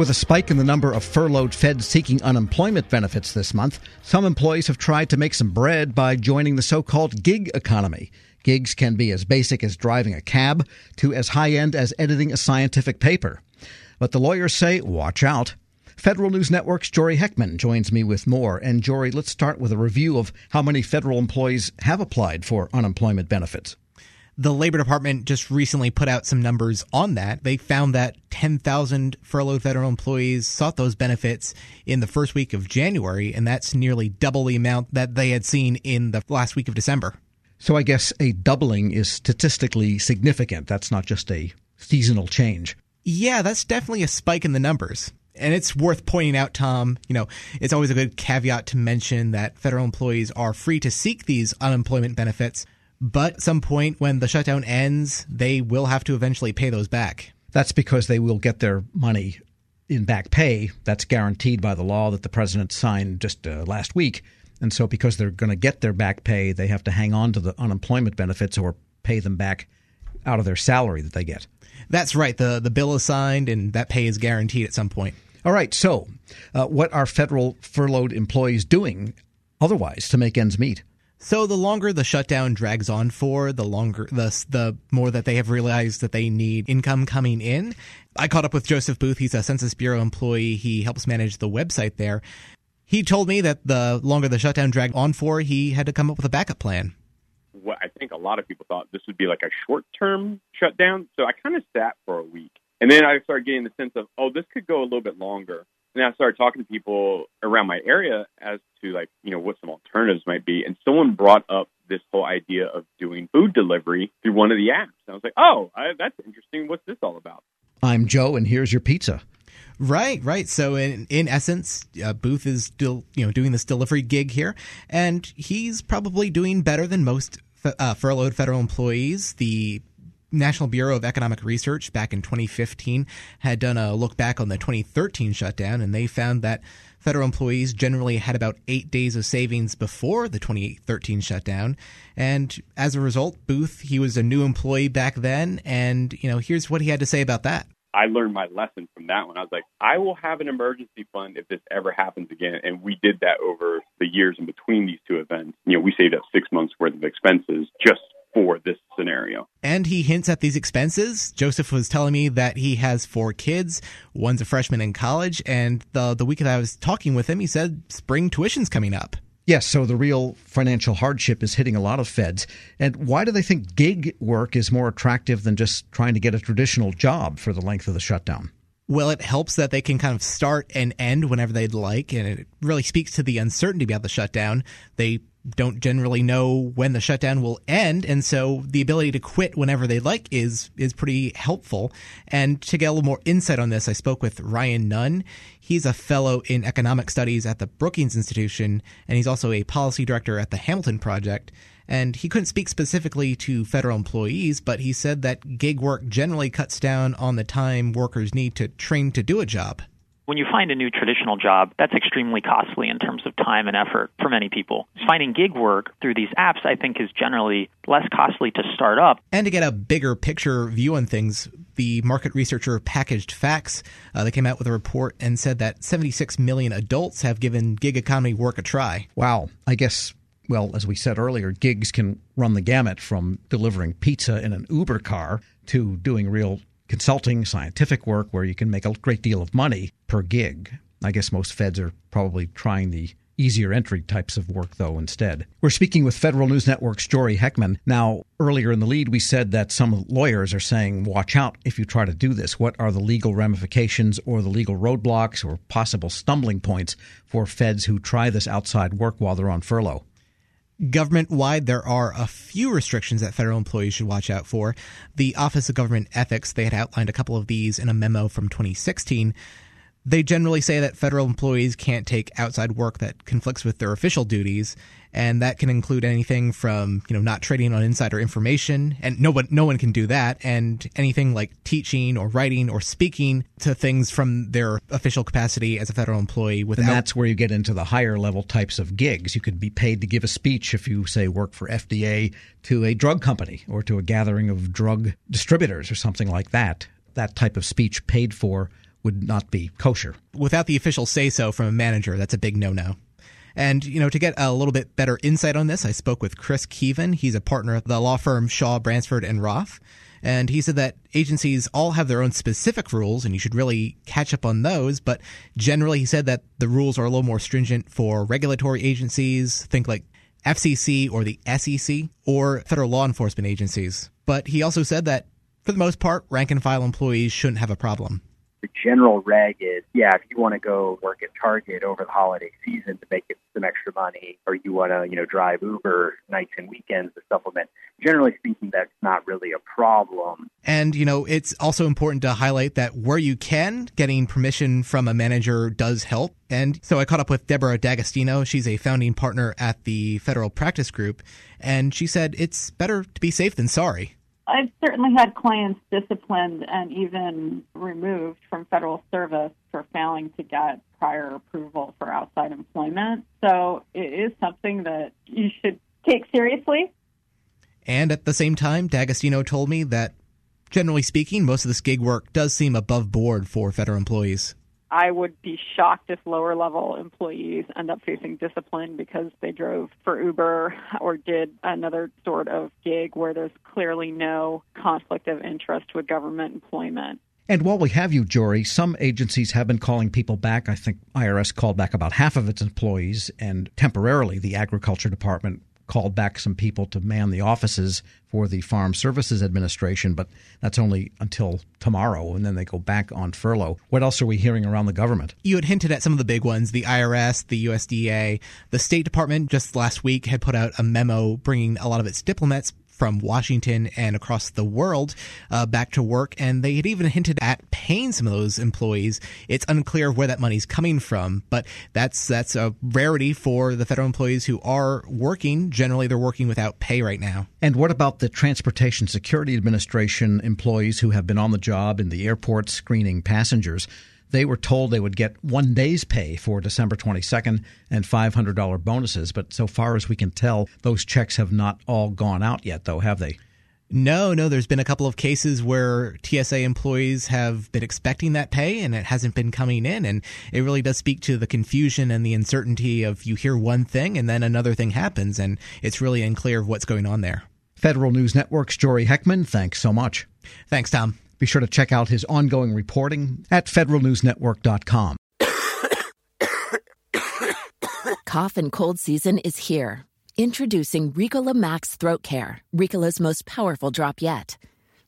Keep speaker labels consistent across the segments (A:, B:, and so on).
A: With a spike in the number of furloughed feds seeking unemployment benefits this month, some employees have tried to make some bread by joining the so called gig economy. Gigs can be as basic as driving a cab to as high end as editing a scientific paper. But the lawyers say, watch out. Federal News Network's Jory Heckman joins me with more. And Jory, let's start with a review of how many federal employees have applied for unemployment benefits.
B: The Labor Department just recently put out some numbers on that. They found that 10,000 furloughed federal employees sought those benefits in the first week of January, and that's nearly double the amount that they had seen in the last week of December.
A: So I guess a doubling is statistically significant. That's not just a seasonal change.
B: Yeah, that's definitely a spike in the numbers. And it's worth pointing out, Tom, you know, it's always a good caveat to mention that federal employees are free to seek these unemployment benefits, but some point when the shutdown ends, they will have to eventually pay those back.
A: That's because they will get their money in back pay. That's guaranteed by the law that the president signed just uh, last week. And so, because they're going to get their back pay, they have to hang on to the unemployment benefits or pay them back out of their salary that they get.
B: That's right. The, the bill is signed and that pay is guaranteed at some point.
A: All right. So, uh, what are federal furloughed employees doing otherwise to make ends meet?
B: So the longer the shutdown drags on for, the longer the the more that they have realized that they need income coming in. I caught up with Joseph Booth. He's a Census Bureau employee. He helps manage the website there. He told me that the longer the shutdown dragged on for, he had to come up with a backup plan.
C: What I think a lot of people thought this would be like a short term shutdown. So I kind of sat for a week. And then I started getting the sense of, oh, this could go a little bit longer. And I started talking to people around my area as to like, you know, what some alternatives might be. And someone brought up this whole idea of doing food delivery through one of the apps. And I was like, oh, I, that's interesting. What's this all about?
A: I'm Joe, and here's your pizza.
B: Right, right. So in in essence, uh, Booth is still you know doing this delivery gig here, and he's probably doing better than most uh, furloughed federal employees. The National Bureau of Economic Research back in 2015 had done a look back on the 2013 shutdown, and they found that federal employees generally had about eight days of savings before the 2013 shutdown. And as a result, Booth, he was a new employee back then, and you know, here's what he had to say about that.
C: I learned my lesson from that one. I was like, I will have an emergency fund if this ever happens again. And we did that over the years in between these two events. You know, we saved up six months worth of expenses just for this scenario.
B: And he hints at these expenses. Joseph was telling me that he has four kids. One's a freshman in college. And the, the week that I was talking with him, he said spring tuition's coming up.
A: Yes, so the real financial hardship is hitting a lot of feds. And why do they think gig work is more attractive than just trying to get a traditional job for the length of the shutdown?
B: Well, it helps that they can kind of start and end whenever they'd like, and it really speaks to the uncertainty about the shutdown. They don't generally know when the shutdown will end, and so the ability to quit whenever they like is is pretty helpful. And to get a little more insight on this, I spoke with Ryan Nunn. He's a fellow in economic studies at the Brookings Institution, and he's also a policy director at the Hamilton Project. And he couldn't speak specifically to federal employees, but he said that gig work generally cuts down on the time workers need to train to do a job
D: when you find a new traditional job, that's extremely costly in terms of time and effort for many people. Finding gig work through these apps, I think, is generally less costly to start up.
B: And to get a bigger picture view on things, the market researcher Packaged Facts, uh, they came out with a report and said that 76 million adults have given gig economy work a try.
A: Wow. I guess well, as we said earlier, gigs can run the gamut from delivering pizza in an Uber car to doing real consulting, scientific work where you can make a great deal of money per gig. I guess most feds are probably trying the easier entry types of work, though, instead. We're speaking with Federal News Network's Jory Heckman. Now, earlier in the lead, we said that some lawyers are saying, watch out if you try to do this. What are the legal ramifications or the legal roadblocks or possible stumbling points for feds who try this outside work while they're on furlough?
B: Government wide, there are a few restrictions that federal employees should watch out for. The Office of Government Ethics, they had outlined a couple of these in a memo from 2016. They generally say that federal employees can't take outside work that conflicts with their official duties, and that can include anything from you know not trading on insider information, and no one no one can do that, and anything like teaching or writing or speaking to things from their official capacity as a federal employee. Without
A: and that's where you get into the higher level types of gigs. You could be paid to give a speech if you say work for FDA to a drug company or to a gathering of drug distributors or something like that. That type of speech paid for would not be kosher.
B: Without the official say so from a manager, that's a big no no. And, you know, to get a little bit better insight on this, I spoke with Chris Keevan. He's a partner at the law firm Shaw, Bransford, and Roth. And he said that agencies all have their own specific rules and you should really catch up on those. But generally, he said that the rules are a little more stringent for regulatory agencies, think like FCC or the SEC or federal law enforcement agencies. But he also said that for the most part, rank and file employees shouldn't have a problem
E: the general reg is, yeah, if you want to go work at Target over the holiday season to make some extra money, or you want to, you know, drive Uber nights and weekends to supplement, generally speaking, that's not really a problem.
B: And, you know, it's also important to highlight that where you can, getting permission from a manager does help. And so I caught up with Deborah D'Agostino. She's a founding partner at the Federal Practice Group. And she said it's better to be safe than sorry.
F: I've certainly had clients disciplined and even removed from federal service for failing to get prior approval for outside employment. So it is something that you should take seriously.
B: And at the same time, D'Agostino told me that generally speaking, most of this gig work does seem above board for federal employees.
F: I would be shocked if lower level employees end up facing discipline because they drove for Uber or did another sort of gig where there's clearly no conflict of interest with government employment.
A: And while we have you, Jory, some agencies have been calling people back. I think IRS called back about half of its employees, and temporarily the Agriculture Department called back some people to man the offices for the Farm Services Administration, but that's only until tomorrow, and then they go back on furlough. What else are we hearing around the government?
B: You had hinted at some of the big ones the IRS, the USDA. The State Department just last week had put out a memo bringing a lot of its diplomats from Washington and across the world uh, back to work. And they had even hinted at paying some of those employees. It's unclear where that money's coming from, but that's that's a rarity for the federal employees who are working. Generally, they're working without pay right now.
A: And what about the Transportation Security Administration employees who have been on the job in the airport screening passengers? They were told they would get one day's pay for December 22nd and $500 bonuses. But so far as we can tell, those checks have not all gone out yet, though, have they?
B: No, no. There's been a couple of cases where TSA employees have been expecting that pay and it hasn't been coming in. And it really does speak to the confusion and the uncertainty of you hear one thing and then another thing happens. And it's really unclear of what's going on there.
A: Federal News Network's Jory Heckman, thanks so much.
B: Thanks, Tom.
A: Be sure to check out his ongoing reporting at federalnewsnetwork.com.
G: Cough and cold season is here. Introducing Ricola Max Throat Care, Ricola's most powerful drop yet.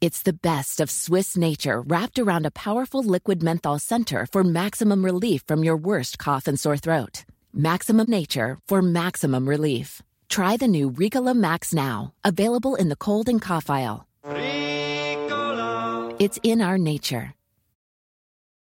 G: It's the best of Swiss nature wrapped around a powerful liquid menthol center for maximum relief from your worst cough and sore throat. Maximum nature for maximum relief. Try the new Ricola Max now, available in the cold and cough aisle. It's in our nature.